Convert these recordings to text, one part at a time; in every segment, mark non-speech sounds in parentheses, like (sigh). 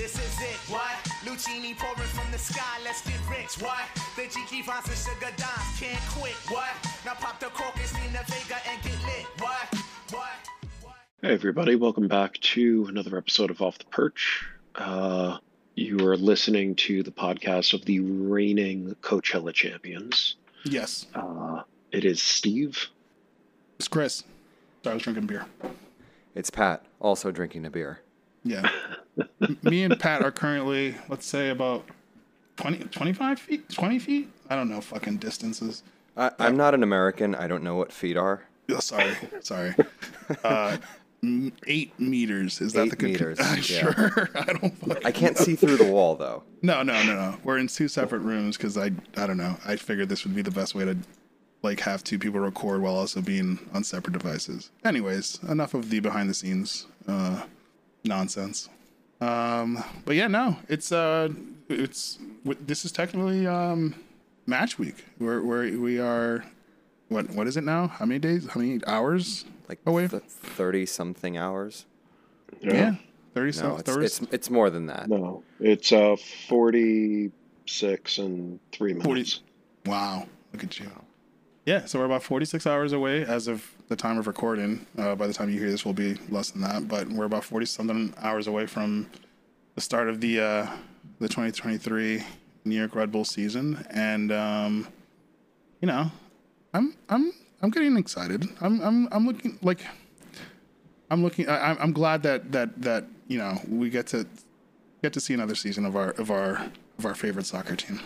This is it, what? Lucini pouring from the sky, let's get rich, what? The Jiki Vines and Sugar Dimes can't quit, what? Now pop the crocus, Nina Vega, and get lit, what? What? What? Hey, everybody, welcome back to another episode of Off the Perch. Uh, you are listening to the podcast of the reigning Coachella champions. Yes, Uh, it is Steve. it's Chris. Sorry, I was drinking beer. It's Pat, also drinking a beer. Yeah. (laughs) Me and Pat are currently, let's say, about 20, 25 feet? 20 feet? I don't know fucking distances. I, I'm not an American. I don't know what feet are. Oh, sorry, sorry. (laughs) Uh, eight meters. Is that Eight the good meters, (laughs) Uh, yeah. Sure. I don't fucking I can't see through the wall though. No, no, no, no. We're in two separate rooms because I, I don't know. I figured this would be the best way to, like, have two people record while also being on separate devices. Anyways, enough of the behind the scenes uh, nonsense. Um, but yeah, no, it's uh, it's w- this is technically um, match week. We're we're we are, what what is it now? How many days? How many hours? Like away. th- thirty something hours. yeah, thirty No, some. it's, 30 it's it's more than that. No, it's uh, 46 and three minutes. Wow, look at you. Yeah, so we're about 46 hours away as of the time of recording. Uh, by the time you hear this, we'll be less than that, but we're about 40 something hours away from the start of the uh, the 2023 New York Red Bull season, and um, you know, I'm I'm I'm getting excited. I'm I'm I'm looking like I'm looking. I, I'm- glad that that that you know we get to get to see another season of our of our of our favorite soccer team.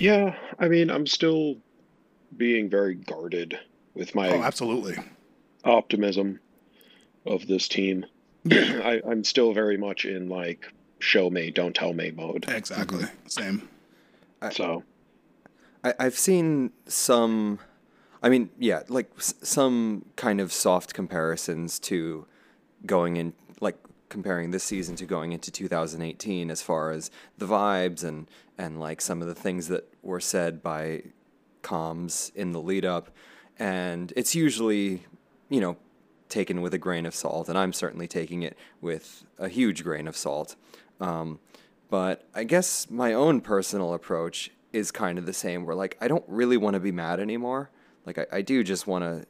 Yeah, I mean, I'm still being very guarded with my Oh, absolutely. optimism of this team. (clears throat) I, I'm still very much in like show me, don't tell me mode. Exactly. Same. So I, I've seen some. I mean, yeah, like s- some kind of soft comparisons to going in, like comparing this season to going into 2018 as far as the vibes and and like some of the things that were said by comms in the lead up, and it's usually, you know, taken with a grain of salt, and I'm certainly taking it with a huge grain of salt. Um, but I guess my own personal approach is kind of the same, where like I don't really want to be mad anymore. Like I, I do just want to,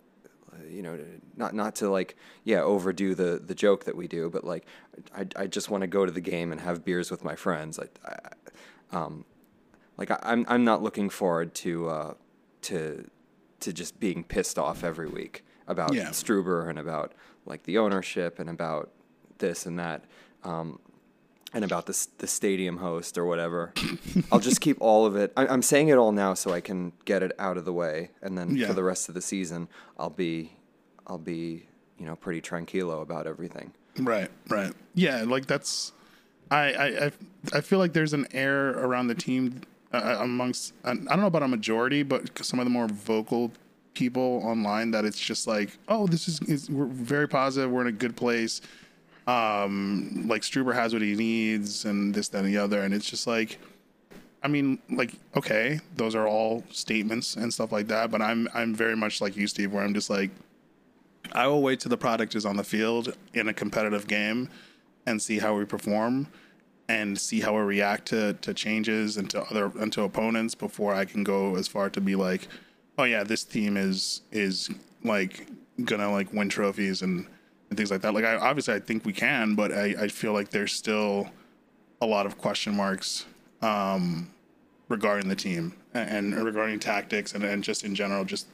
you know, not not to like yeah overdo the the joke that we do, but like I I just want to go to the game and have beers with my friends. Like I, um, like I, I'm I'm not looking forward to uh, to to just being pissed off every week about Yeah. Struber and about like the ownership and about this and that. Um, and about the, the stadium host or whatever. (laughs) I'll just keep all of it. I, I'm saying it all now so I can get it out of the way, and then Yeah. for the rest of the season, I'll be, I'll be, you know, pretty tranquilo about everything. Right. Right. Yeah. Like that's. I I I, I feel like there's an air around the team uh, amongst. I don't know about a majority, but some of the more vocal people online that it's just like, oh, this is, is we're very positive. We're in a good place. Um, like Struber has what he needs, and this, that, and the other, and it's just like. I mean, like, okay, those are all statements and stuff like that, but I'm I'm very much like you, Steve, where I'm just like, I will wait till the product is on the field in a competitive game and see how we perform and see how we react to, to changes and to other and to opponents before I can go as far to be like, oh yeah, this team is is like gonna like win trophies and, and things like that. Like I obviously I think we can, but I, I feel like there's still a lot of question marks um, regarding the team and, and regarding tactics and, and just in general just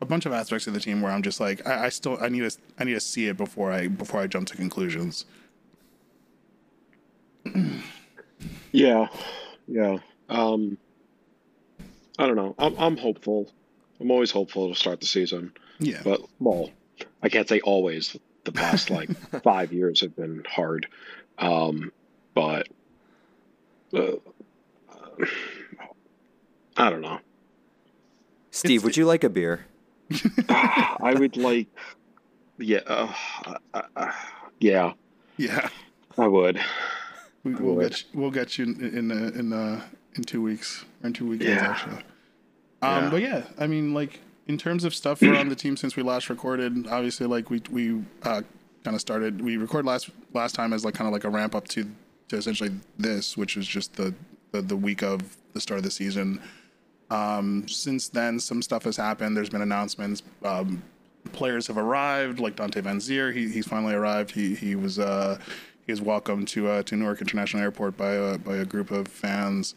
a bunch of aspects of the team where I'm just like I, I still I need to I need to see it before I before I jump to conclusions. yeah, yeah. Um, I don't know. I'm I'm hopeful. I'm always hopeful to start the season, Yeah, but well, I can't say always. The past like (laughs) five years have been hard. Um, but uh, I don't know. Steve, It's- would you like a beer? I would like, yeah, uh, uh, uh, yeah, Yeah, I would. we, we'll would. get you, we'll get you in in uh, in, uh, in two weeks or in two weekends Yeah. actually. Um, Yeah. but yeah, I mean, like in terms of stuff around the team since we last recorded, obviously, like we we uh, kind of started. We recorded last last time as like kind of like a ramp up to to essentially this, which was just the the, the week of the start of the season. Um, since then, some stuff has happened. There's been announcements. Um, players have arrived, like Dante Vanzeir. He, he's finally arrived. He he was uh, he was welcomed to uh, to Newark International Airport by a by a group of fans.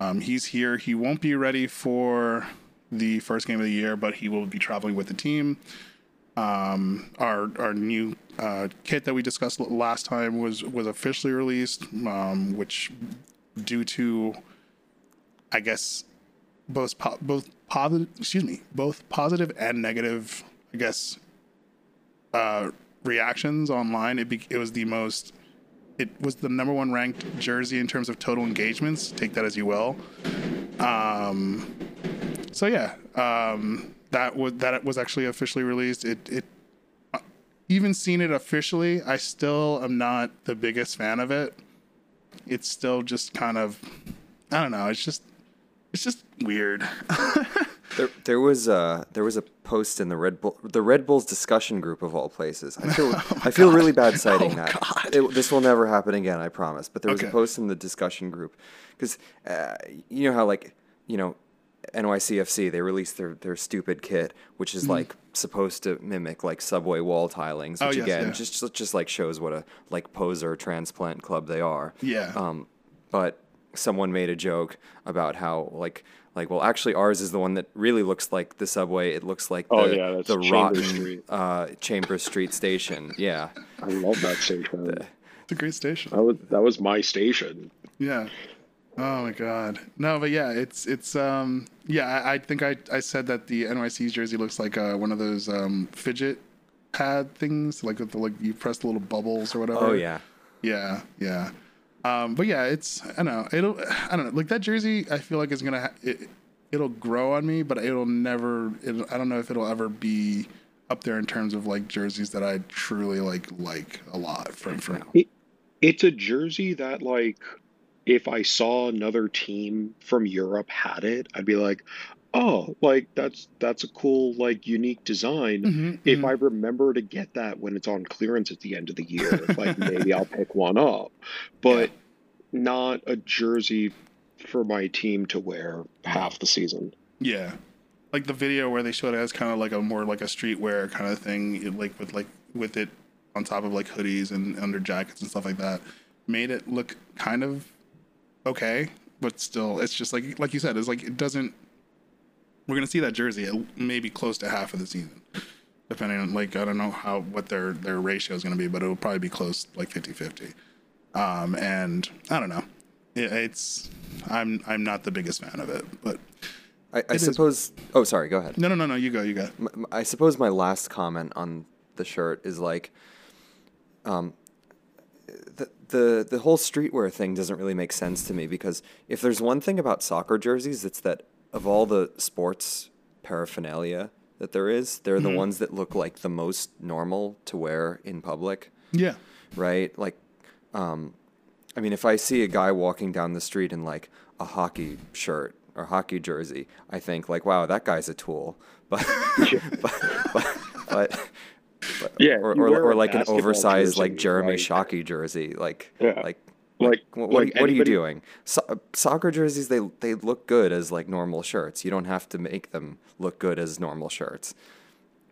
Um, he's here. He won't be ready for the first game of the year, but he will be traveling with the team. Um, our our new uh, kit that we discussed last time was was officially released, um, which due to I guess both po- both positive excuse me both positive and negative I guess uh, reactions online. It be- it was the most it was the number one ranked jersey in terms of total engagements. Take that as you will. Um, so yeah, um, that was that was actually officially released. It it uh, even seen it officially. I still am not the biggest fan of it. It's still just kind of I don't know. It's just it's just weird. (laughs) There, there was a there was a post in the Red Bull the Red Bulls discussion group of all places. I feel (laughs) I feel really bad citing Oh, that. God. It- this will never happen again, I promise. But there was Okay. a post in the discussion group because uh, you know how like you know NYCFC they released their their stupid kit, which is like supposed to mimic like subway wall tilings, Mm-hmm. Oh, which yes, again yeah. just just like shows what a like poser transplant club they are. Yeah. Um, but someone made a joke about how like like well actually ours is the one that really looks like the subway. It looks like the, Oh, yeah, that's the Chambers rotten Street. uh, Chambers Street station. Yeah. I love that station. it's a great station. That was that was my station. Yeah. Oh my god. No, but yeah, it's it's um yeah, I, I think I, I said that the NYC's jersey looks like uh, one of those um fidget pad things, like with the like you press the little bubbles or whatever. Oh yeah. Yeah, yeah. Um, but yeah, it's I don't know. It'll I don't know. Like that jersey, I feel like is gonna ha- it, it'll grow on me, but it'll never. It'll, I don't know if it'll ever be up there in terms of like jerseys that I truly like like a lot from from. It's a jersey that like if I saw another team from Europe had it, I'd be like, "Oh, like that's that's a cool like unique design." Mhm, If mhm. I remember to get that when it's on clearance at the end of the year, like (laughs) maybe I'll pick one up. But not a jersey for my team to wear half the season. Yeah, like the video where they showed it as kind of like a more like a streetwear kind of thing, like with like with it on top of like hoodies and under jackets and stuff like that, made it look kind of okay, but still, it's just like like you said, it's like it doesn't. We're gonna see that jersey at maybe close to half of the season, depending on like I don't know how what their their ratio is gonna be, but it will probably be close like 50-50. Um, and I don't know, it, it's I'm I'm not the biggest fan of it, but I, I is- suppose. Oh, sorry. Go ahead. no no no no you go you go. I suppose my last comment on the shirt is like, um, the the whole streetwear thing doesn't really make sense to me because if there's one thing about soccer jerseys, it's that of all the sports paraphernalia that there is, they're the ones that look like the most normal to wear in public, Yeah. right? Like, um, I mean, if I see a guy walking down the street in like a hockey shirt or hockey jersey, I think like, wow, that guy's a tool. (laughs) (laughs) But, but, but, but Yeah, or, or, or like an oversized like Jeremy like- Shockey jersey, like Yeah. like Like- what, like what, are, what are you doing? So, soccer jerseys they they look good as like normal shirts. You don't have to make them look good as normal shirts.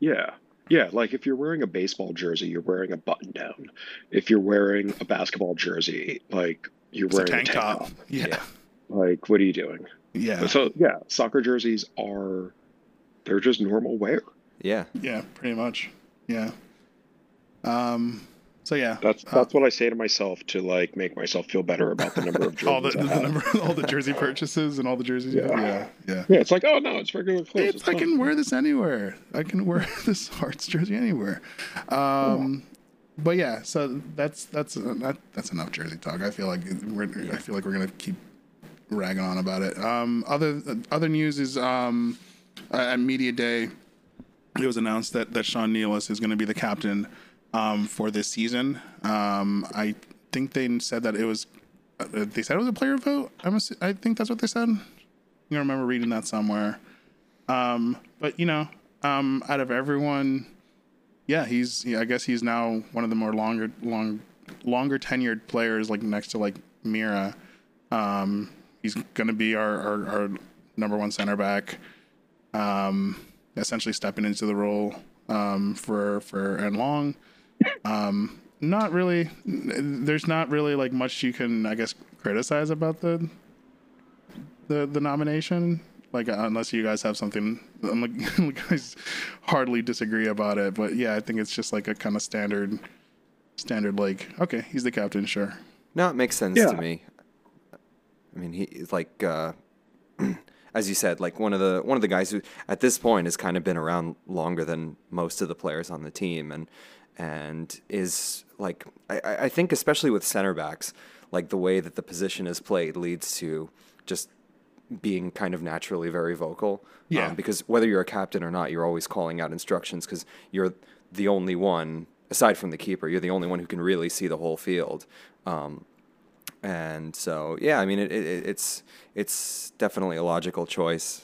Yeah. Yeah, like if you're wearing a baseball jersey, you're wearing a button down. If you're wearing a basketball jersey, like you're It's a wearing tank top. Yeah. Yeah. Like what are you doing? Yeah. So yeah, soccer jerseys are they're just normal wear. Yeah. Yeah, pretty much. Yeah. Um so yeah. That's uh, that's what I say to myself to like make myself feel better about the number of (laughs) jerseys all the, I the number all the jersey purchases and all the jerseys. Yeah. Yeah. Yeah. Yeah. Yeah, it's like oh no, it's regular clothes. It's, I fine. can wear this anywhere. I can wear (laughs) this Hearts jersey anywhere. Um, but yeah, so that's that's uh, that, that's enough Jersey talk. I feel like we're I feel like we're gonna keep ragging on about it. Um, other other news is um, at media day, it was announced that that Sean Nealis is going to be the captain um, for this season. Um, I think they said that it was uh, they said it was a player vote. Assu- I think that's what they said. I remember reading that somewhere. Um, but you know, um, out of everyone, yeah, he's. I guess he's now one of the more longer, long, longer tenured players, like next to like Mira. Um, he's going to be our, our, our number one center back. Um, essentially stepping into the role um, for for Aaron Long. Um, not really. There's not really like much you can, I guess, criticize about the the the nomination. Like unless you guys have something, I'm like, (laughs) you guys hardly disagree about it. But yeah, I think it's just like a kind of standard, standard like, okay, he's the captain, sure. No, it makes sense Yeah. to me. I mean, he's like, uh, (clears throat) as you said, like one of the one of the guys who at this point has kind of been around longer than most of the players on the team, and and is like, I, I think especially with center backs, like the way that the position is played leads to just being kind of naturally very vocal. Yeah. Um, because whether you're a captain or not, you're always calling out instructions because you're the only one, aside from the keeper, you're the only one who can really see the whole field. Um, and so, yeah, I mean, it, it, it's it's definitely a logical choice.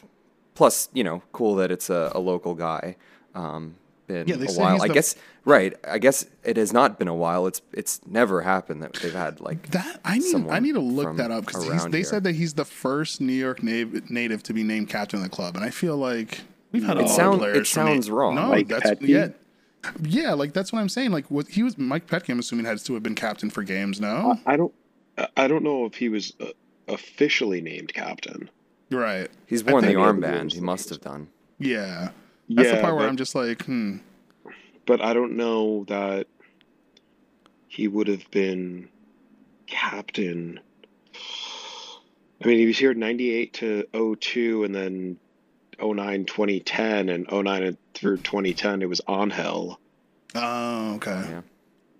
Plus, you know, cool that it's a, a local guy. Um, been Yeah, they a say while. he's I the- guess right. I guess it has not been a while. It's it's never happened that they've had like That I need I need to look that up because they here. said that he's the first New York native, native to be named captain of the club, and I feel like we've had a It lot sound- of players. it sounds the- wrong. No, Mike that's Petke? yeah, yeah. Like that's what I'm saying. Like what he was, Mike Petke. I'm assuming had to have been captain for games. No, I don't. I don't know if he was uh, officially named captain. right. he's worn the think- armband. He must have done. Yeah, that's the part where but- I'm just like, hmm. but I don't know that he would have been captain. I mean, he was here 98 to 02 and then 09 2010 and 09 through 2010 it was Angel. Oh, okay. Yeah.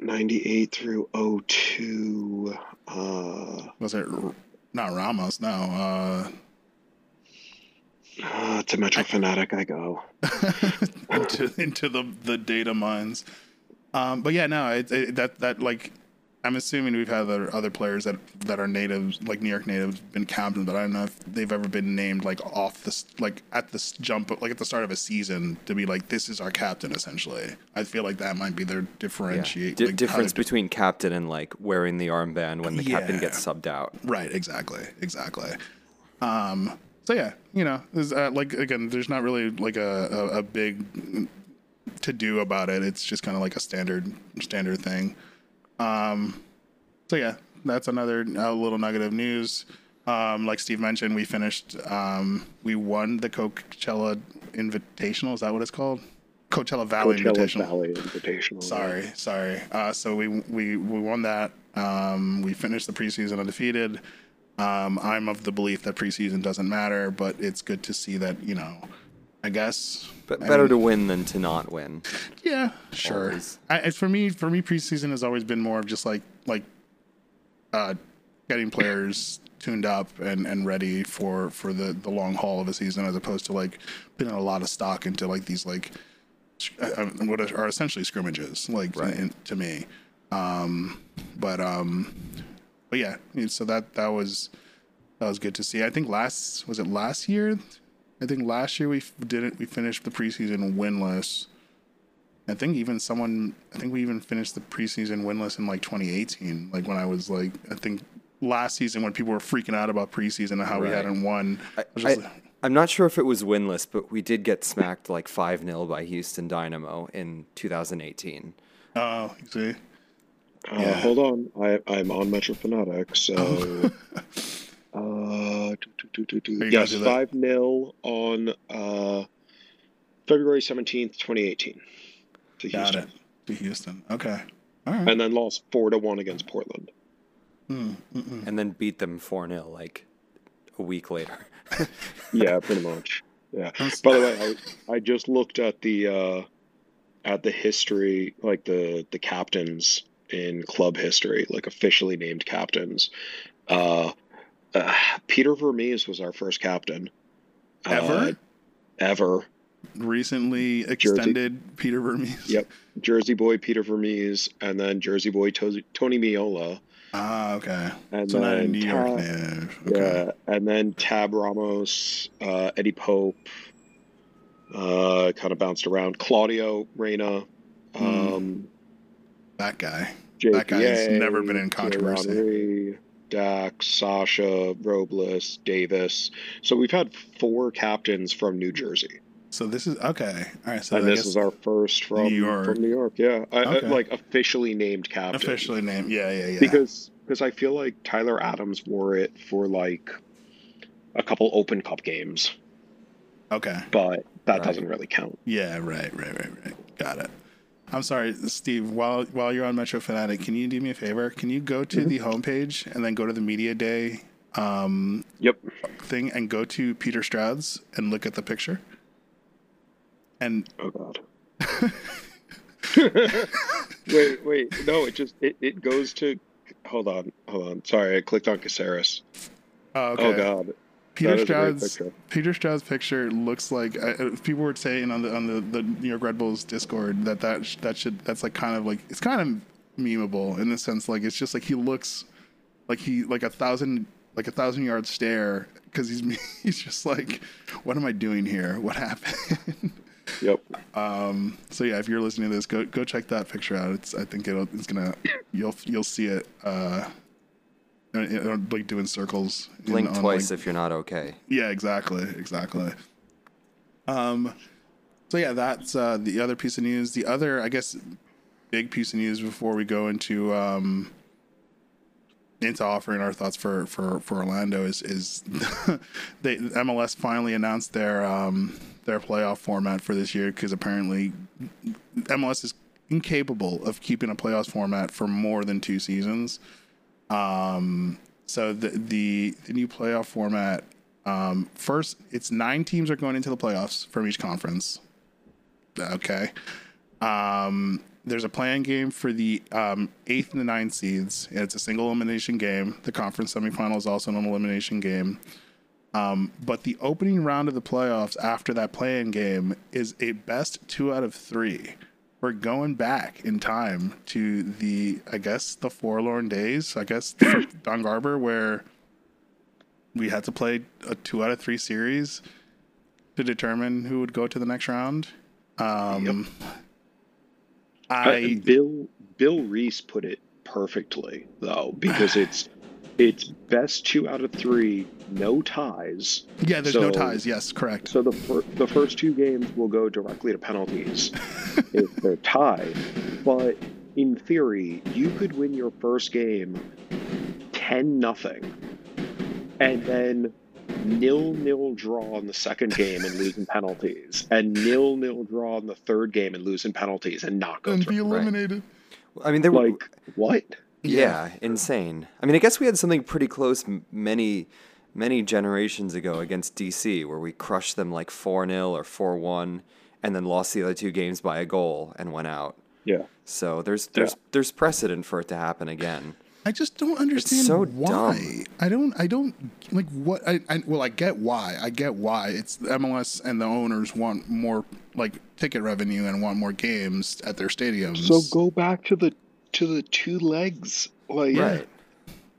98 through 02 uh, Was it R- not Ramos? No. Uh, uh to Metro Fanatic I go. (laughs) into into the the data mines. Um, but yeah, no, it, it, that that like I'm assuming we've had other, other players that that are natives, like New York natives, been captain, but I don't know if they've ever been named like off this like at this jump, like at the start of a season to be like this is our captain essentially. I feel like that might be their Yeah. differentiate like, difference between captain and like wearing the armband when the captain gets subbed out. Right, exactly, exactly. Um, so yeah, you know, there's uh, like again, there's not really like a, a, a big to do about it. It's just kind of like a standard standard thing. Um, so yeah, that's another uh, little nugget of news. Um, like Steve mentioned, we finished. Um, we won the Coachella Invitational. Is that what it's called? Coachella Valley Coachella Invitational. Valley Invitational. Sorry, sorry. Uh, so we we we won that. Um, we finished the preseason undefeated. Um, I'm of the belief that preseason doesn't matter, but it's good to see that you know. I guess. But I better mean, to win than to not win. Yeah, sure. I, I- for me, for me, preseason has always been more of just like like uh, getting players tuned up and, and ready for, for the, the long haul of a season, as opposed to like putting a lot of stock into like these like uh, uh, what are essentially scrimmages, like Right. in, to me. Um, but um, but yeah, so that that was that was good to see. I think last was it last year. I think last year we f- did it. We finished the preseason winless. I think even someone. I think we even finished the preseason winless in like 2018. Like when I was like, I think last season when people were freaking out about preseason and how we hadn't won. I, was I, just like, I'm not sure if it was winless, but we did get smacked like 5 0 by Houston Dynamo in 2018. oh, you see. Uh, Yeah. Hold on, I, I'm on Metro Fanatic, so. (laughs) uh, do, Yes, gonna do that? 5 0 on uh, February 17th, 2018 to Got Houston. it. To Houston. Okay. All right. And then lost 4 to 1 against Portland. And then beat them 4 0 like a week later. (laughs) Yeah, pretty much. Yeah. By the way, I, I just looked at the uh, at the history, like the the captains in club history, like officially named captains, uh, uh Peter Vermes was our first captain. Ever? Uh, ever. Recently extended Peter Vermes. Yep. Jersey boy Peter Vermes, and then Jersey boy to- Tony Meola. Ah, okay. And so not a then New York Tab- native. Okay. Yeah, and then Tab Ramos, uh, Eddie Pope, uh, kind of bounced around. Claudio Reyna, um, That guy. JPA, That guy has never been in controversy. Dax, Sacha, Robles, Davis. So we've had four captains from New Jersey, So this is okay. All right. So and this is our first from New York. from New York. Yeah, I, I- Okay. like officially named captain. officially named. Yeah, yeah, yeah. because because I feel like Tyler Adams wore it for like a couple Open Cup games, okay. but that Right. doesn't really count. Yeah. Right. Right. Right. Right. Got it. I'm sorry, Steve. While while you're on Metro Fanatic, can you do me a favor? Can you go to the homepage and then go to the media day um, Yep. thing and go to Peter Stroud's and look at the picture? And Oh God. (laughs) (laughs) wait, wait. No, it just it, it goes to. Hold on, hold on. Sorry, I clicked on Caceres. oh, okay. Oh God. Peter Stroud's picture. Peter Stroud's picture looks like uh, uh, people were saying on the on the, the New York Red Bulls Discord that that sh- that should that's like kind of like it's kind of memeable in the sense like it's just like he looks like he like a thousand like a thousand yard stare because he's (laughs) he's just like what am I doing here what (laughs) happened Yep. um so yeah if you're listening to this go go check that picture out it's I think it'll it's gonna you'll you'll see it uh like doing circles in- Blink on, twice like, if you're not okay. yeah, exactly, exactly. Um, so yeah, that's uh, the other piece of news. The other, I guess, big piece of news before we go into um, into offering our thoughts for for for Orlando is is (laughs) they MLS finally announced their um, their playoff format for this year because apparently MLS is incapable of keeping a playoffs format for more than two seasons. Um, so the the the new playoff format um, first it's nine teams are going into the playoffs from each conference. Okay. Um, there's a playing game for the um, eighth and the ninth seeds. and It's a single elimination game. The conference semifinal is also an elimination game. Um, but the opening round of the playoffs after that playing game is a best two out of three. We're going back in time to the, I guess, the forlorn days. I guess (clears throat) Don Garber, where we had to play a two out of three series to determine who would go to the next round. Um, I Uh, Bill Bill Reese put it perfectly though because (sighs) it's it's best two out of three, no ties. yeah, there's no ties. Yes, correct. So the fir- the first two games will go directly to penalties (laughs) if they're tied. But in theory, you could win your first game ten nothing, and then nil nil draw in the second game and lose in penalties, and nil nil draw in the third game and lose in penalties, and not go and be through. eliminated. I mean, there were Like what? Yeah, insane. I mean, I guess we had something pretty close many many generations ago against DC, where we crushed them like four 0 or four one, and then lost the other two games by a goal and went out. Yeah. So there's there's there's precedent for it to happen again. I just don't understand it's so why. dumb. I don't. I don't like what. I, I well, I get why. I get why. It's the MLS and the owners want more like ticket revenue and want more games at their stadiums. So go back to the to the two legs. Like Right.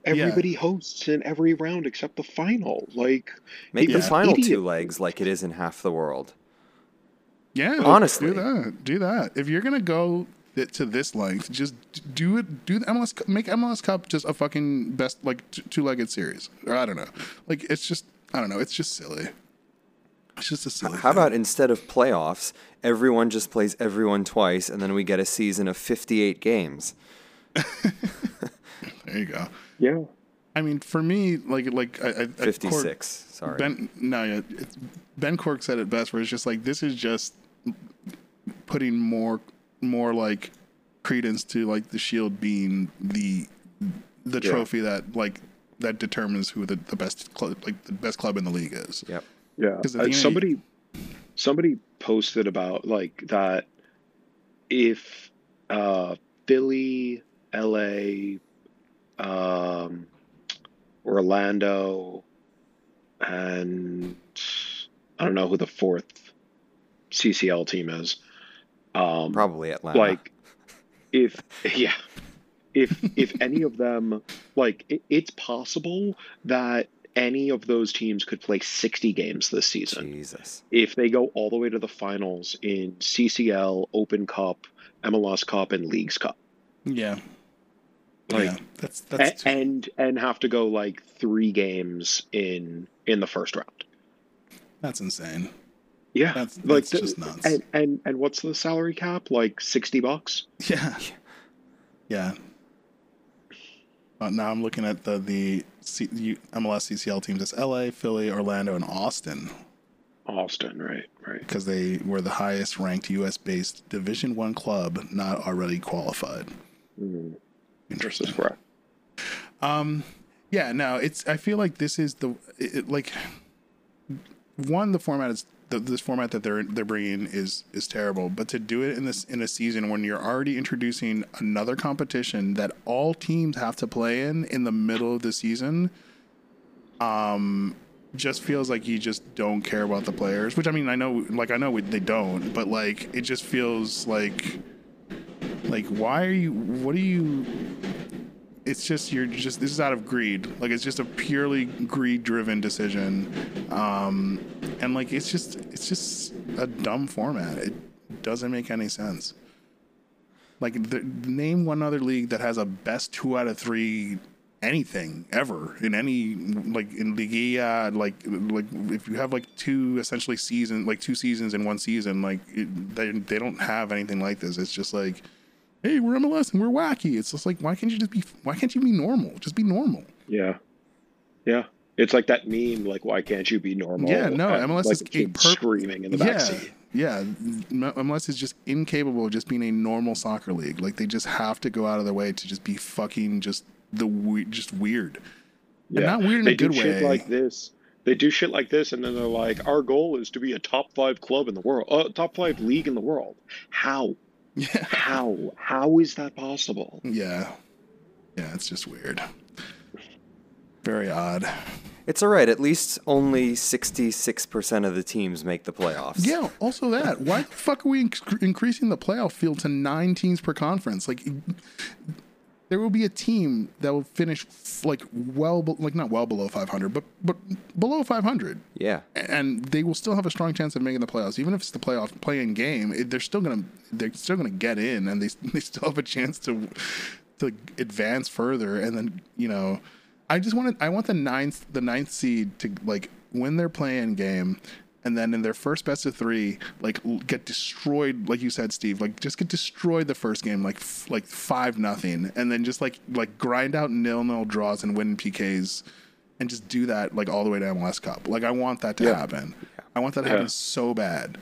everybody hosts in every round except the final. Like Make the final idiot. two legs like it is in half the world. Yeah, Honestly. do that. Do that. If you're gonna go to this length, just do it. Do the MLS. Cup- Make MLS Cup just a fucking best like two-legged series. Or I don't know. Like it's just. I don't know. It's just silly. It's just a silly. How thing. about instead of playoffs, everyone just plays everyone twice, and then we get a season of 58 games? (laughs) There you go. yeah. I mean, for me, like like I, I, I- 56. Sorry. Ben, no, yeah, it's, Ben Cork said it best, where it's just like this is just putting more, more like credence to like the Shield being the the Yeah. trophy that like that determines who the, the best club, like the best club in the league is. Yep. Yeah. 'Cause at the Uh, somebody somebody posted about like that if uh, Philly, LA, um, Orlando, and I don't know who the fourth CCL team is. Um, Probably Atlanta. like if (laughs) yeah if if any of them like it, it's possible that any of those teams could play 60 games this season Jesus. if they go all the way to the finals in CCL, Open Cup, MLS Cup, and Leagues Cup. Yeah. Like, yeah. That's that's A- and and have to go like three games in in the first round. that's insane. Yeah, That's- like the- just nuts. And and and what's the salary cap? Like sixty bucks. Yeah. (laughs) Yeah. Uh, now I'm looking at the the C, U, MLS CCL teams. It's L.A., Philly, Orlando, and Austin Austin, right, right. because they were the highest ranked U.S. based Division One club not already qualified. Mm, Interesting. correct. Um, yeah, no, it's. I feel like this is the it- like one. The format is the, this format that they're they're bringing is is terrible. But to do it in this in a season when you're already introducing another competition that all teams have to play in in the middle of the season, um, just feels like you just don't care about the players. Which I mean, I know, like I know they don't, but like it just feels like. Like, why are you? What are you? It's just you're just this is out of greed. Like it's just a purely greed driven decision. Um and like it's just it's just a dumb format. It doesn't make any sense. Like the, name one other league that has a best two out of three anything ever in any like in Liga like like if you have like two essentially season like two seasons in one season like it, they, they don't have anything like this. It's just like hey, we're MLS and we're wacky. It's just like, why can't you just be, why can't you be normal? Just be normal. Yeah, yeah. It's like that meme. Like, why can't you be normal? Yeah, no, And, MLS like is a per- screaming in the yeah, backseat. yeah. MLS is just incapable of just being a normal soccer league. Like they just have to go out of their way to just be fucking just the we- just weird. And not weird in they a good do shit way. like this. They do shit like this, and then they're like, "Our goal is to be a top five club in the world, uh, top five league in the world." How? Yeah, (laughs) How? How is that possible? yeah, yeah. It's just weird. Very odd. It's all right. At least only 66% of the teams make the playoffs. Yeah. Also, that why the fuck are we inc- increasing the playoff field to nine teams per conference? Like, there will be a team that will finish like well, like not well below 500, but but below 500, Yeah. and they will still have a strong chance of making the playoffs, even if it's the playoff playing game. It, they're still gonna they're still gonna get in, and they (laughs) they still have a chance to to advance further, and then you know. I just wanted I want the ninth the ninth seed to like win their play-in game and then in their first best of three, like get destroyed, like you said, Steve, like just get destroyed the first game, like f- like five nothing, and then just like like grind out nil nil draws and win PKs, and just do that like all the way to MLS Cup. Like I want that to Yeah. happen. I want that to Yeah. happen so bad.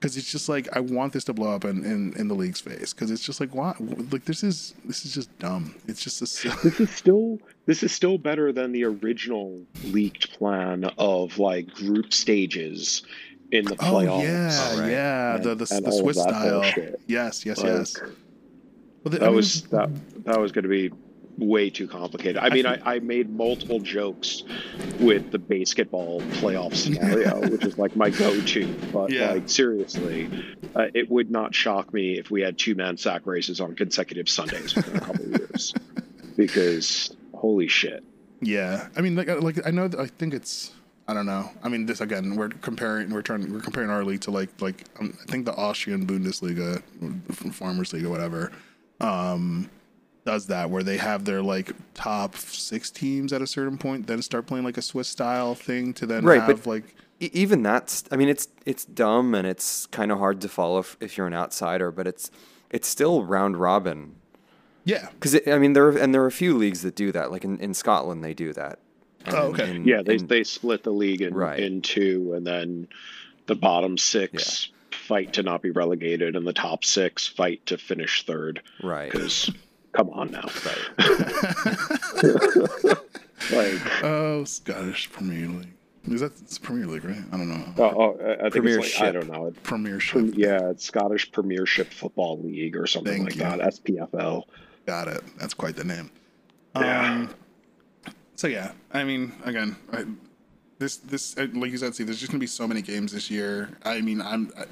Because it's just like I want this to blow up in, in, in the league's face. Because it's just like why like this is this is just dumb. It's just a This is still this is still better than the original leaked plan of like group stages in the Oh playoffs. yeah, Oh, right. yeah, the the, And the Swiss style. bullshit. Yes, yes, Like, yes. Well, the- I That mean, was that that was going to be way too complicated. I mean, I, think- I made multiple jokes with the basketball playoff scenario, (laughs) which is like my go-to. But Yeah. like seriously, uh, it would not shock me if we had two-man sack races on consecutive Sundays within a couple of years, (laughs) because holy shit. Yeah, I mean, like, like I know, I think it's, I don't know. I mean, this again, we're comparing, we're trying, we're comparing our league to like, like um, I think the Austrian Bundesliga, Farmers League or whatever, um, does that where they have their like top six teams at a certain point, then start playing like a Swiss style thing to then Right, have but- like, even that's i mean it's it's dumb and it's kind of hard to follow if, if you're an outsider but it's it's still round robin yeah, because i mean there are, and there are a few leagues that do that like in, in scotland they do that oh, And Oh, okay. in- Yeah, they in- they split the league in, Right. in two, and then the bottom six fight to not be relegated, and the top six fight to finish third. right Because come on now, (laughs) like oh Scottish Premier League. Is that it's Premier League, right? I don't know. Oh, oh, I- I think it's like, I don't know. It- Premiership. Yeah, it's Scottish Premiership Football League or something Thank like you. that. SPFL. Got it. That's quite the name. Yeah. Um, so yeah, I mean, again, I, this this like you said, see, there's just gonna be so many games this year. I mean, I'm. I,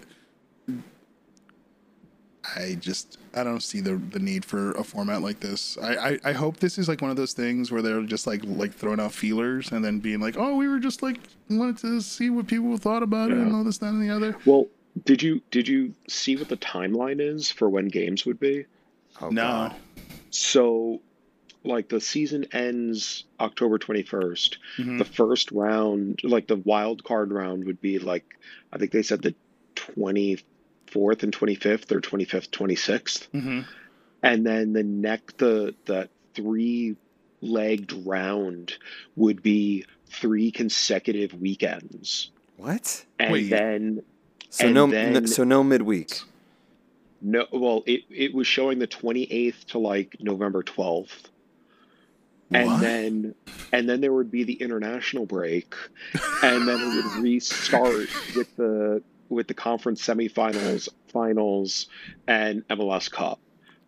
I just I don't see the the need for a format like this. I, I, I hope this is like one of those things where they're just like like throwing out feelers and then being like, oh, we were just like wanted to see what people thought about it and all this, that, and the other. Well, did you did you see what the timeline is for when games would be? Oh, no, God. So, like the season ends October 21st. Mhm. The first round, like the wild card round, would be like I think they said the 24th and 25th or 25th, 26th, hmm and then the neck the the three legged round would be three consecutive weekends, What? and Wait. then So And no, then- no, so no midweek. No, well, it, it was showing the 28th to like November 12th. And What? then and then there would be the international break and then it would restart with the with the conference semifinals, finals and MLS Cup.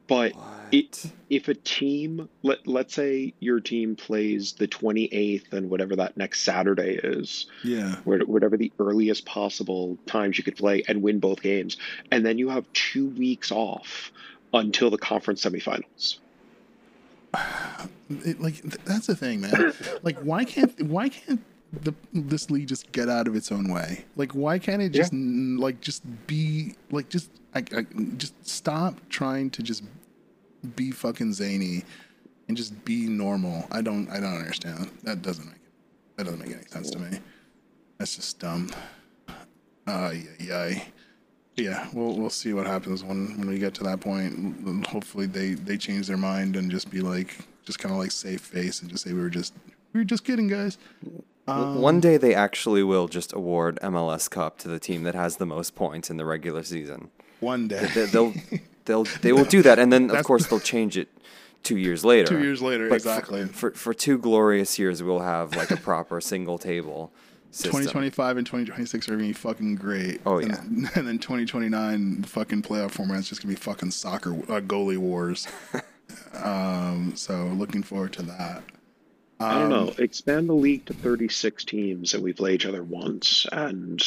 But What? it if a team let let's say your team plays the 28th and whatever that next Saturday is, yeah. whatever the earliest possible times you could play and win both games. And then you have two weeks off until the conference semifinals. (sighs) it, like th- that's the thing, man. like why can't why can't the this league just get out of its own way? Like why can't it just n like just be like just I, I just stop trying to just be fucking zany and just be normal. I don't I don't understand. That doesn't make that doesn't make any sense to me. That's just dumb. Uh yeah, yeah. Yeah, we'll we'll see what happens when when we get to that point. Hopefully they they change their mind and just be like just kind of like save face and just say we were just we were just kidding, guys. W- One day they actually will just award MLS Cup to the team that has the most points in the regular season. One day, They- They'll they'll they will do that, and then of That's- course they'll change it two years later. Two years later, But for- exactly. For, for two glorious years, we'll have like a proper single table system. 2025 and 2026 are gonna be fucking great. Oh, and, yeah. then- (laughs) and then 2029 the fucking playoff format is just gonna be fucking soccer uh, goalie wars. (laughs) um, so looking forward to that. I don't Um, know. Expand the league to 36 teams and we play each other once and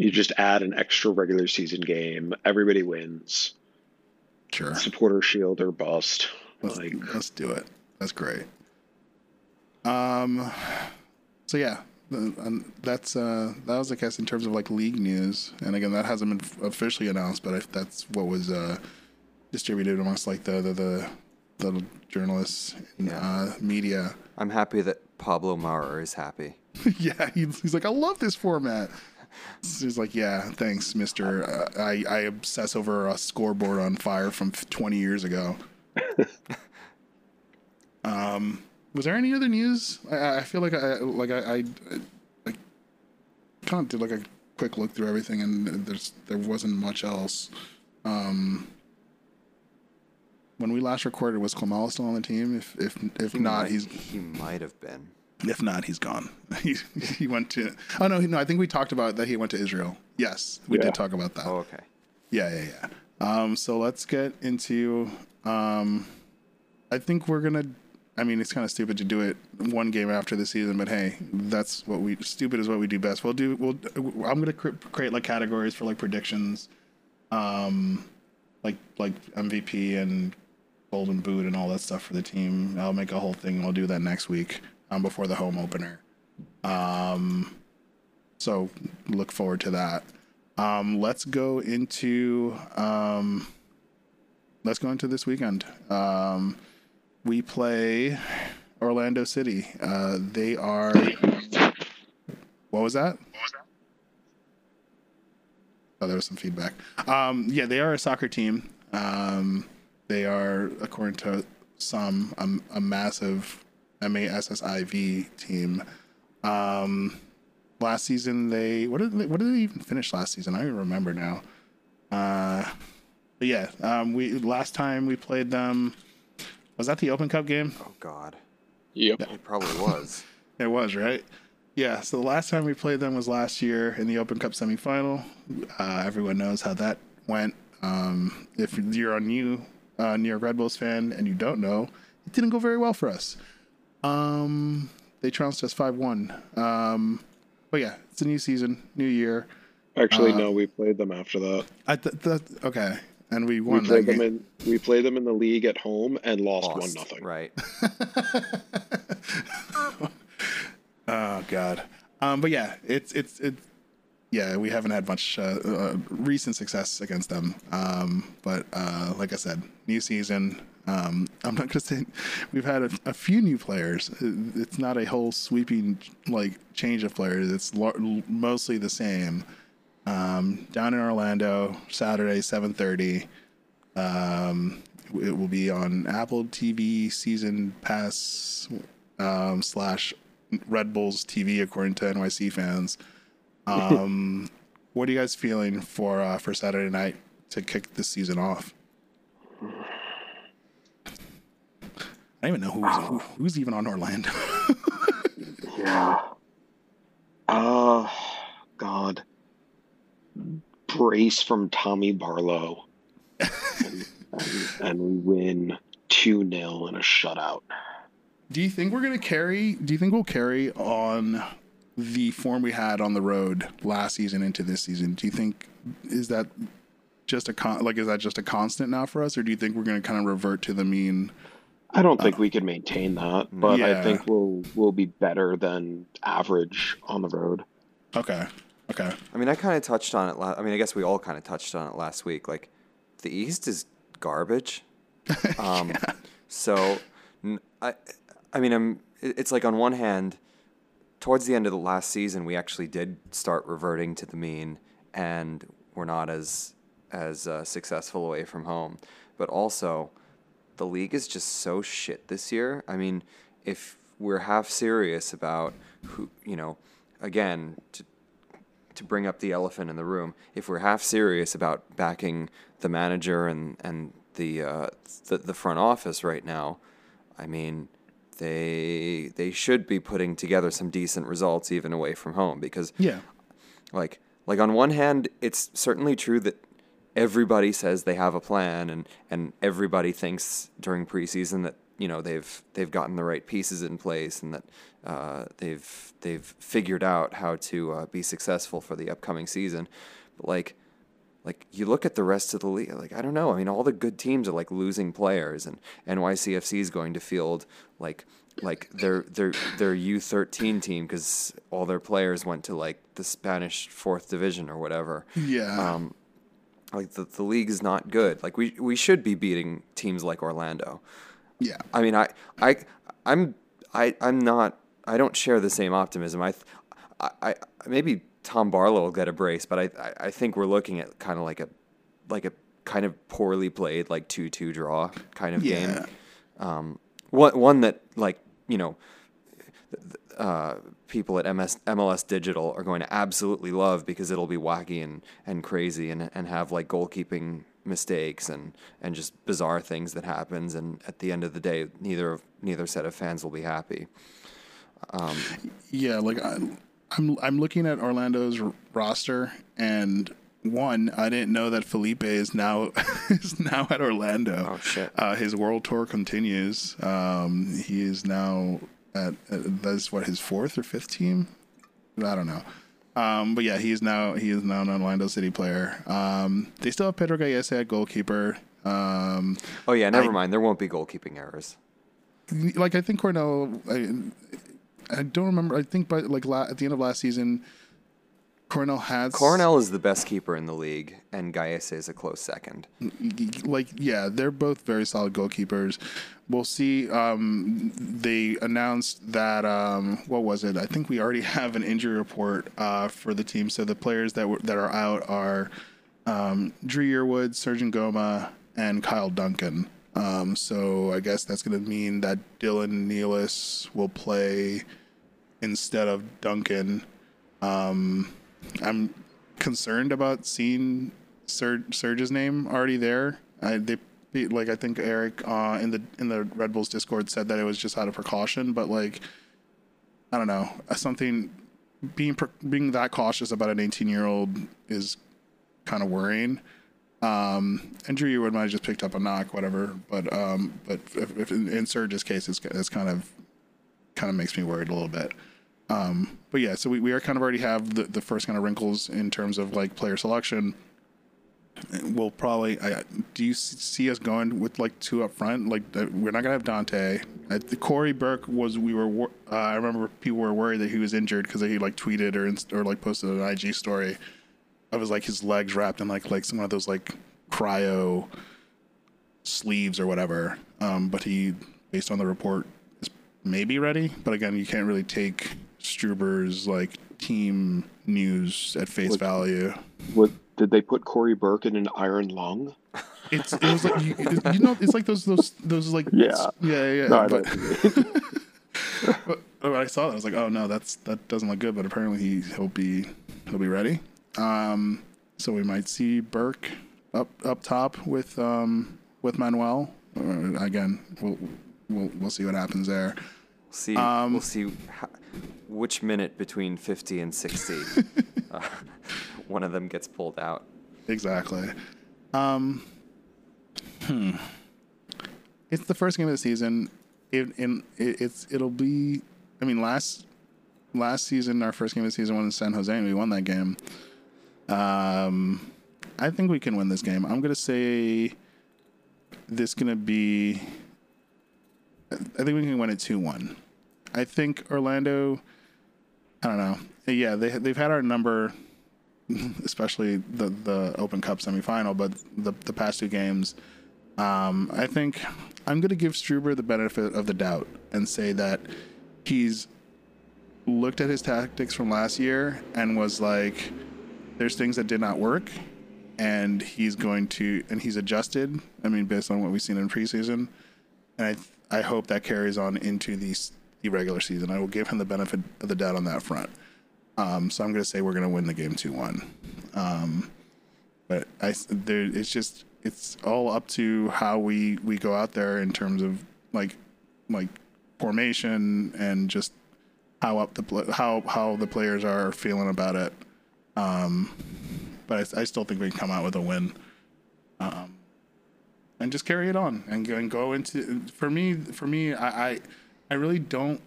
you just add an extra regular season game. Everybody wins. Sure, Supporter shield or bust. let's, Like let's do it. That's great. Um, so yeah, that's uh, that was I guess in terms of like league news, and again that hasn't been officially announced, but if that's what was uh, distributed amongst like the the the, the journalists and uh, media. I'm happy that Pablo Maurer is happy. (laughs) yeah, he's, he's like, I love this format. He's like, yeah, thanks, Mister. Uh, I I obsess over a scoreboard on fire from 20 years ago. (laughs) um, was there any other news? I, I feel like I like I, I, I kind of did like a quick look through everything, and there's there wasn't much else. Um, when we last recorded, was Klimala still on the team? If if if not, might, he's he might have been. If not, he's gone. (laughs) He he went to. Oh no, he- no. I think we talked about that he went to Israel. Yes, we Yeah. did talk about that. Oh, okay. Yeah, yeah, yeah. Um, so let's get into. Um, I think we're gonna. I mean, it's kind of stupid to do it one game after the season, but hey, that's what we. Stupid is what we do best. We'll do. We'll. I'm gonna cre- create like categories for like predictions, um, like like MVP and Golden Boot and all that stuff for the team. I'll make a whole thing. We'll do that next week, um, before the home opener. Um, so look forward to that. Um, let's go into um, let's go into this weekend. Um, we play Orlando City. Uh, they are. What was that? Oh, there was some feedback. Um, yeah, they are a soccer team. Um, they are, according to some, um, a massive MASSIV team. Um, last season they what did they, what did they even finish last season? I don't even remember now. Uh, but yeah, um, we last time we played them was that the Open Cup game? Oh God, Yep. it probably was. (laughs) It was right. Yeah, so the last time we played them was last year in the Open Cup semifinal. Uh, everyone knows how that went. Um, if you're a new uh, New York Red Bulls fan and you don't know, it didn't go very well for us. Um, they trounced us five one. Um, but yeah, it's a new season, new year. Actually, no, we played them after that. I th- th- okay, and we We won that played them game. in we played them in the league at home and lost, one Lost, nothing. Right. (laughs) Oh God. Um, but yeah, it's it's it's yeah, we haven't had much uh, uh, recent success against them. Um, but uh, like I said, new season. Um, I'm not gonna say (laughs) we've had a, a few new players. It's not a whole sweeping like change of players. It's lar- mostly the same. Um, down in Orlando, Saturday, 7:30. Um, it will be on Apple TV Season Pass um, slash Red Bulls TV, according to NYC fans. (laughs) Um, what are you guys feeling for uh, for Saturday night to kick the season off? I don't even know who's who, who's even on Orlando. (laughs) Yeah. Oh God. Brace from Tommy Barlow. and, and, and we win 2 0 in a shutout. do you think we're gonna carry? Do you think we'll carry on the form we had on the road last season into this season? Do you think is that just a con- like is that just a constant now for us, or do you think we're gonna kind of revert to the mean? I don't think we can maintain that, but Yeah. I think we'll we'll be better than average on the road. Okay, okay, I mean, I kind of touched on it. La- I mean, I guess we all kind of touched on it last week. Like, the East is garbage. (laughs) Um, So, n- I, I mean, I'm. It's like on one hand, towards the end of the last season, we actually did start reverting to the mean, and we're not as as uh, successful away from home. But also, the league is just so shit this year. I mean, if we're half serious about who, you know, again to to bring up the elephant in the room, if we're half serious about backing the manager and and the uh, the, the front office right now, I mean, they they should be putting together some decent results even away from home because yeah, like like on one hand it's certainly true that everybody says they have a plan and and everybody thinks during preseason that you know they've they've gotten the right pieces in place and that uh, they've they've figured out how to uh, be successful for the upcoming season. But like like you look at the rest of the league like i don't know. I mean all the good teams are like losing players and nycfc is going to field like like their their their u13 team because all their players went to like the spanish fourth division or whatever. Yeah. um, like the, the league is not good like we we should be beating teams like orlando yeah. I mean, I, I, I'm, I, I'm not. I don't share the same optimism. I, I, I maybe Tom Barlow will get a brace, but I, I, I think we're looking at kind of like a, like a kind of poorly played like two-two draw kind of Yeah. game. Um, one one that like you know, uh, people at MS, MLS Digital are going to absolutely love because it'll be wacky and, and crazy and, and have like goalkeeping mistakes and, and just bizarre things that happens and at the end of the day neither of neither set of fans will be happy. Yeah, like I, I'm I'm looking at Orlando's r- roster, and one, I didn't know that Felipe is now (laughs) is now at Orlando. Oh, shit. Uh, his world tour continues. Um, he is now at, at that's what his fourth or fifth team. I don't know. Um, but yeah, he's now he is now an Orlando City player. Um, they still have Pedro Gallese at goalkeeper. Um, Oh yeah, never mind. There won't be goalkeeping errors. like I think Coronel. I, I don't remember. I think by like la- at the end of last season, Coronel had Coronel is the best keeper in the league, and Gallese is a close second. like yeah, they're both very solid goalkeepers. We'll see. Um, they announced that um, what was it? I think we already (laughs) have an injury report uh, for the team. So the players that were that are out are um, Dru Yearwood, Serge Ngoma, and Kyle Duncan. Um, so I guess that's going to mean that Dylan Nealis will play instead of Duncan. Um, I'm concerned about seeing Ser- Serge's name already there. I, they like I think Eric uh, in the in the Red Bulls Discord said that it was just out of precaution, but like I don't know something being being that cautious about an 18 year old is kind of worrying. Um, and might have just picked up a knock, whatever. But um, but if, if in, in Serge's case, it's, it's kind of kind of makes me worried a little bit. Um, but yeah, so we, we are kind of already have the, the first kind of wrinkles in terms of like player selection. We'll probably. I, do you see us going with like two up front? Like uh, we're not gonna have Dante. Uh, Cory Burke was. We were. Uh, I remember people were worried that he was injured because he like tweeted or inst- or like posted an IG story of his like his legs wrapped in like like some of those like cryo sleeves or whatever. Um, but he, based on the report, is maybe ready. But again, you can't really take Struber's like team news at face What- value. What did they put Cory Burke in an iron lung? It's it was like you, you know it's like those those those like (laughs) Yeah. yeah yeah. No, I but, don't. (laughs) but when I saw that, I was like, oh no, that's that doesn't look good. But apparently he he'll be he'll be ready. Um, so we might see Burke up up top with um with Manoel. Uh, again, we'll we'll we'll see what happens there. See, Um, we'll see how, which minute between 50 and 60 (laughs) uh, one of them gets pulled out. Exactly. Um, hmm. It's the first game of the season. It, in it, it's it'll be. I mean, last last season, our first game of the season was in San Jose, and we won that game. Um, I think we can win this game. I'm gonna say this gonna be. I think we can win it two one. I think Orlando. I don't know. Yeah, they they've had our number (laughs) especially the the Open Cup semifinal, but the the past two games, um, I think I'm going to give Struber the benefit of the doubt and say that he's looked at his tactics from last year and was like, "There's things that did not work," and he's going to and he's adjusted. I mean, based on what we've seen in preseason, and I I hope that carries on into the s- the regular season. I will give him the benefit of the doubt on that front. Um, so I'm going to say we're going to win the game two one. Um, but I there it's just it's all up to how we we go out there in terms of like like formation and just how up the how how the players are feeling about it. Um, but I, I still think we can come out with a win. Um, and just carry it on and go and go into for me for me I I, I really don't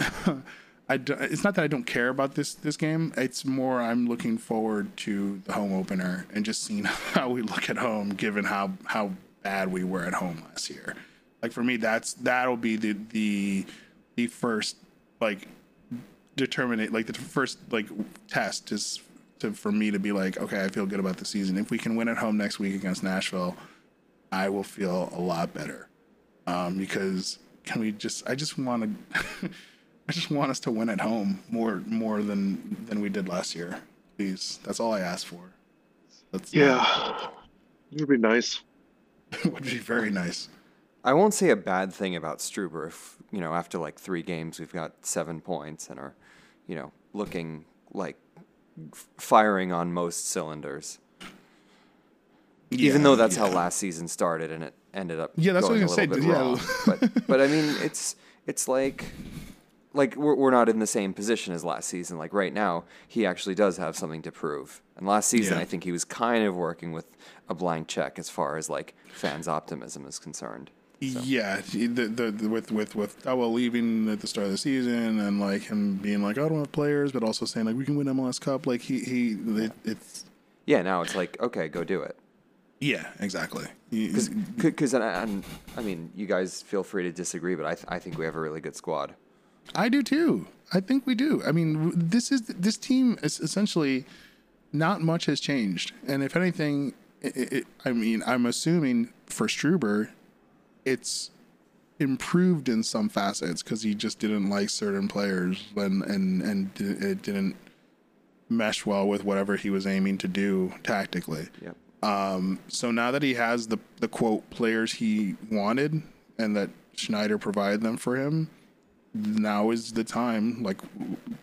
(laughs) I do, it's not that I don't care about this this game. It's more I'm looking forward to the home opener and just seeing (laughs) how we look at home, given how how bad we were at home last year. Like for me, that's that'll be the the the first like determinate like the first like test is to for me to be like okay, I feel good about the season. If we can win at home next week against Nashville, I will feel a lot better um, because can we just I just want to (laughs) I just want us to win at home more more than than we did last year. Please, that's all I ask for. That's Yeah, it would be nice. It (laughs) would be very nice. I won't say a bad thing about Struber if, you know, after like three games we've got seven points and are, you know, looking like f- firing on most cylinders. Even though that's how last season started and it ended up Yeah, that's what I going was gonna say, bit yeah. wrong. but but I mean it's it's like like we're we're not in the same position as last season. Like right now, he actually does have something to prove. And last season, Yeah. I think he was kind of working with a blank check as far as like fans' optimism is concerned. Yeah, the, the, the with with with Dawa leaving at the start of the season and like him being like, I don't have players, but also saying like we can win MLS Cup. Like he he, it, it's Yeah, now it's like okay, go do it. Yeah, exactly. He- Because and, and I mean, you guys feel free to disagree, but I th- I think we have a really good squad. I do too. I think we do. I mean, this is this team is essentially not much has changed, and if anything, it, it, I mean, I'm assuming for Struber, it's improved in some facets because he just didn't like certain players and and and it didn't mesh well with whatever he was aiming to do tactically. Yep. So now that he has the the quote players he wanted and that Schneider provided them for him, now is the time like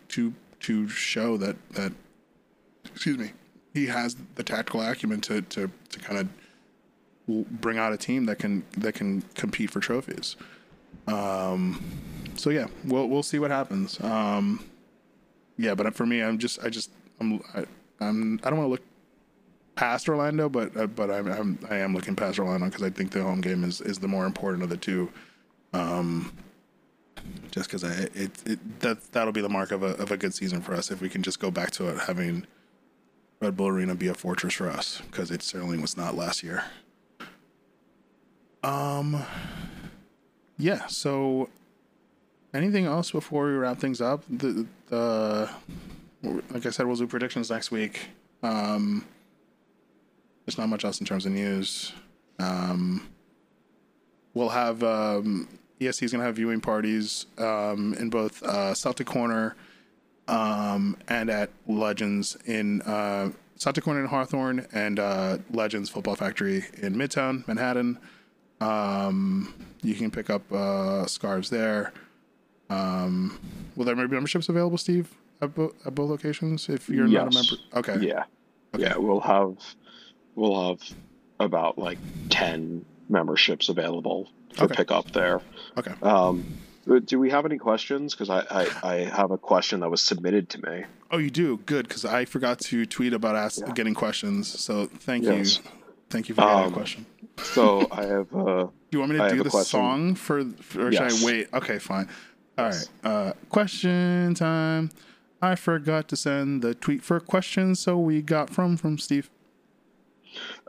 to to show that that excuse me he has the tactical acumen to to to kind of bring out a team that can that can compete for trophies. Um, so yeah, we'll we'll see what happens. Um, yeah, but for me, I'm just I just I'm I, I'm I don't want to look past Orlando, but uh, but I'm, I'm I am looking past Orlando because I think the home game is is the more important of the two. Um, just because I it, it that that'll be the mark of a of a good season for us if we can just go back to it having Red Bull Arena be a fortress for us because it certainly was not last year. Um. Yeah. So, anything else before we wrap things up? The the like I said, we'll do predictions next week. Um. There's not much else in terms of news. Um. We'll have um, ESC is going to have viewing parties um, in both uh, Celtic Corner um, and at Legends in uh, Celtic Corner in Hawthorne and uh, Legends Football Factory in Midtown Manhattan. Um, you can pick up uh, scarves there. Um, will there be memberships available, Steve, at, bo- at both locations? If you're not a member, okay, Yeah. Okay. Yeah, we'll have we'll have about like ten memberships available for Okay. pickup there. okay. Um, do we have any questions? Because I, I, I have a question that was submitted to me. Oh, you do good because I forgot to tweet about ask, Yeah. getting questions. So thank Yes. you, thank you for getting a Um, question. So I have uh, Do you want me to I do the song for, for or Yes. should I wait? Okay, fine. All right. Uh, question time. I forgot to send the tweet for questions, so we got from from Steve.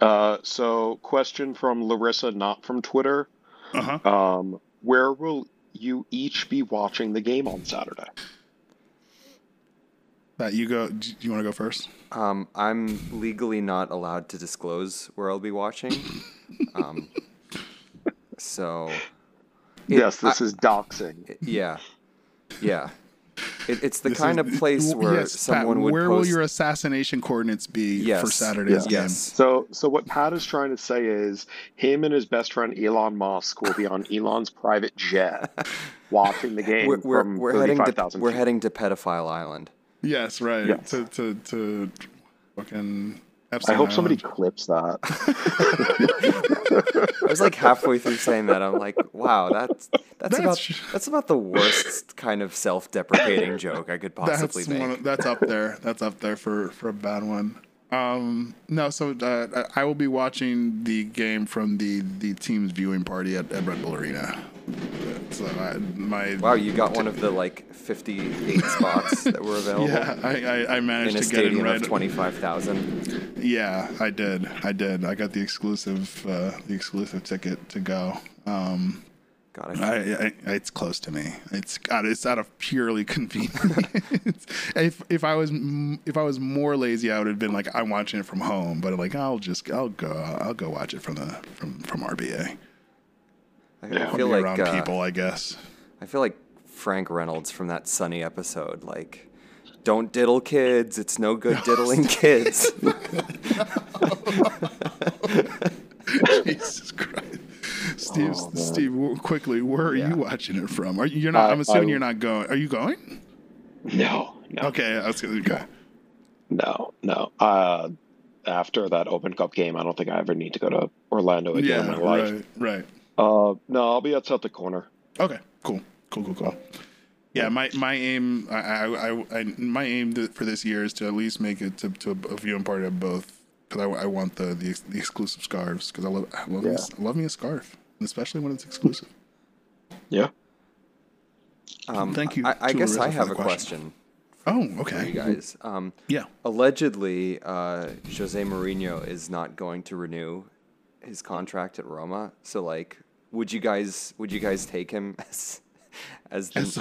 Uh, so question from Larissa, not from Twitter. Uh huh. Um, where will you each be watching the game on Saturday? That you go. Do you want to go first? Um, I'm legally not allowed to disclose where I'll be watching. (laughs) um, so, it- yes, this is doxing. yeah, yeah. It, it's the This kind is- of place where yes, Pat, someone would Where will your assassination coordinates be for Yes, Saturday's game? yes. So, so what Pat is trying to say is, him and his best friend Elon Musk will be on Elon's private jet, (laughs) watching the game we're we're, from we're heading to thirty-five thousand we're heading to Pedophile Island. Yes, right. Yes. To to to fucking. I Epstein hope somebody clips that. (laughs) I was like halfway through saying that. I'm like, wow, that's that's, That's about that's about the worst kind of self-deprecating joke I could possibly that's make. one of- that's up there. That's up there for for a bad one. Um, no, so uh, I will be watching the game from the the team's viewing party at, at Red Bull Arena. So I, my Wow, you got one of the like 58 spots that were (laughs) available yeah, I, I, I managed to get in stadium of 25,000. Yeah, I did. I did. I got the exclusive uh, the exclusive ticket to go. Um, God, I, I, I, it's close to me. It's God. It's out of purely (laughs) convenience. if if I was if I was more lazy, I would have been like I'm watching it from home. But like I'll just I'll go I'll go watch it from the from from RBA. I Yeah. feel like around uh, people, I guess. I feel like Frank Reynolds from that Sunny episode. Like, don't diddle kids. It's no good (laughs) diddling kids. (laughs) (laughs) Jesus Christ, Steve. Oh. Steve, quickly, where are Yeah. you watching it from? Are you, you're not? I- I'm assuming I- you're not going. Are you going? No, no, Okay, I was gonna go. no, no. Uh, after that Open Cup game, I don't think I ever need to go to Orlando again Yeah, in my life. right, right. Uh, no, I'll be at Celtic Corner. Okay, cool, cool, cool, cool. Yeah, my my aim, I, I, I, I my aim th- for this year is to at least make it to, to a viewing party of both because I, I want the, the ex- the exclusive scarves because I love I love, me, I love me a scarf, especially when it's exclusive. Yeah. Um, Thank you I, I guess Larissa I have a question. question Oh, okay. you guys. Um, Yeah. allegedly, uh, Jose Mourinho is not going to renew his contract at Roma. So, like, would you guys would you guys take him (laughs) as as, the, As-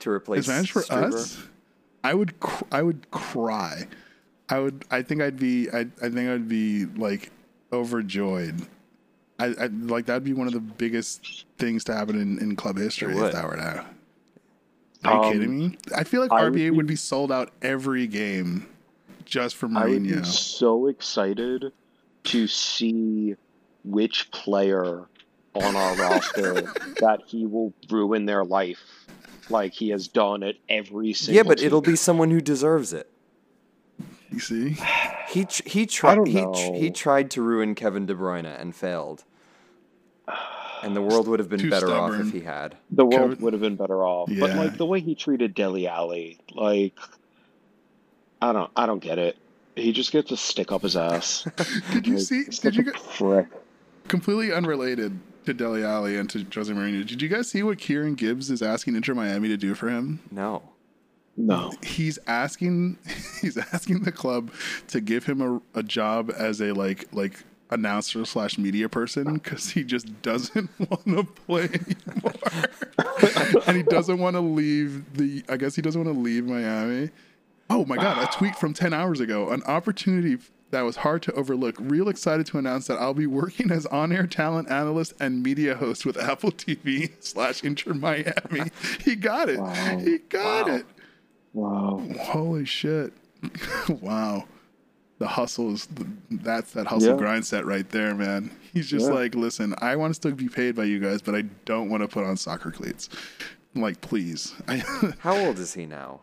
to replace Advantage for Struber? us, I would cr- I would cry. I would. I think I'd be. I I think I'd be like overjoyed. I, I like that'd be one of the biggest things to happen in, in club history if that were to. Are you Um, kidding me? I feel like I would RBA be- would be sold out every game just for I would be Mourinho. so excited to see which player on our roster that he will ruin their life like he has done at every single Yeah, but team. it'll be someone who deserves it. You see? He tr- he tried he tr- he tried to ruin Kevin De Bruyne and failed. And the world would have been Too better off if he had. the world Kevin- would have been better off. But like the way he treated Dele Alli, like I don't I don't get it. He just gets a stick up his ass. (laughs) Did you Like, see? such Did you a get prick. completely unrelated to Dele Alli and to Jose Mourinho? Did you guys see what Kieran Gibbs is asking Inter Miami to do for him? No. No. He's asking (laughs) he's asking the club to give him a, a job as a like like announcer slash media person because he just doesn't (laughs) want to play anymore and he doesn't want to leave the I guess he doesn't want to leave Miami. Oh my god, a tweet from 10 hours ago. An opportunity that was hard to overlook. Real excited to announce that I'll be working as on-air talent analyst and media host with (laughs) Apple TV slash Inter Miami. He got it. Wow. He got Wow. it. Wow. Holy shit. (laughs) wow. The hustle is that's that hustle Yeah. grind set right there, man. He's just Yeah. like, listen, I want to still be paid by you guys, but I don't want to put on soccer cleats. Like, please. I, (laughs) How old is he now?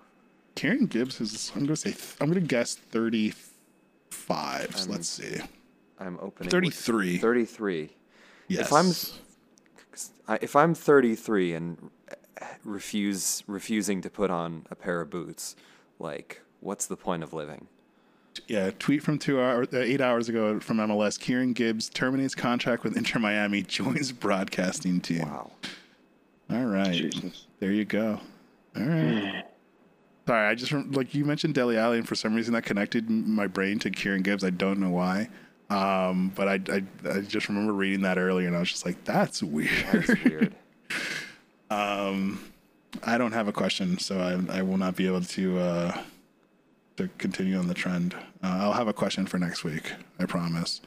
Kieran Gibbs is, I'm going to say, I'm going to guess 35. So I'm- let's see. I'm opening. 33. 33. Yes. If I'm if I'm 33 and refuse refusing to put on a pair of boots, like what's the point of living? yeah, tweet from two hours, uh, eight hours ago from MLS. Kieran Gibbs terminates contract with Inter Miami, (laughs) joins broadcasting team. Wow. All right. Jesus. There you go. All right. Sorry, I just like you mentioned Dele Alli, and for some reason that connected my brain to Kieran Gibbs. I don't know why, um, but I, I I just remember reading that earlier, and I was just like, "That's weird." That's weird. (laughs) um, I don't have a question, so I I will not be able to uh, to continue on the trend. Uh, I'll have a question for next week. I promise.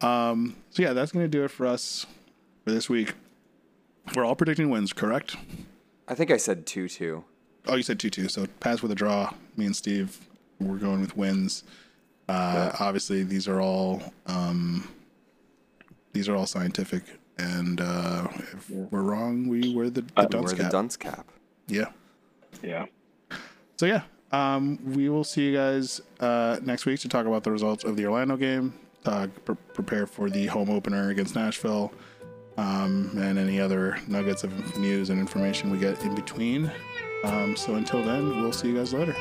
Um, so yeah, that's gonna do it for us for this week. We're all predicting wins, correct? I think I said 2-2. Oh, you said two two. So pass with a draw. Me and Steve, we're going with wins. Uh, Obviously, these are all um, these are all scientific, and uh, if we're wrong, we wear the, the Uh, dunce We're the cap. dunce cap. Yeah. Yeah. So yeah, um, we will see you guys uh, next week to talk about the results of the Orlando game. Uh, pre- prepare for the home opener against Nashville, um, and any other nuggets of news and information we get in between. Um, so until then, we'll see you guys later.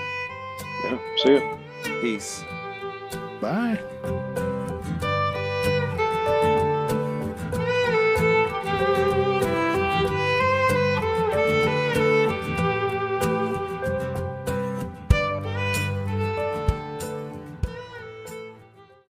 Yeah. See ya. Peace. Bye.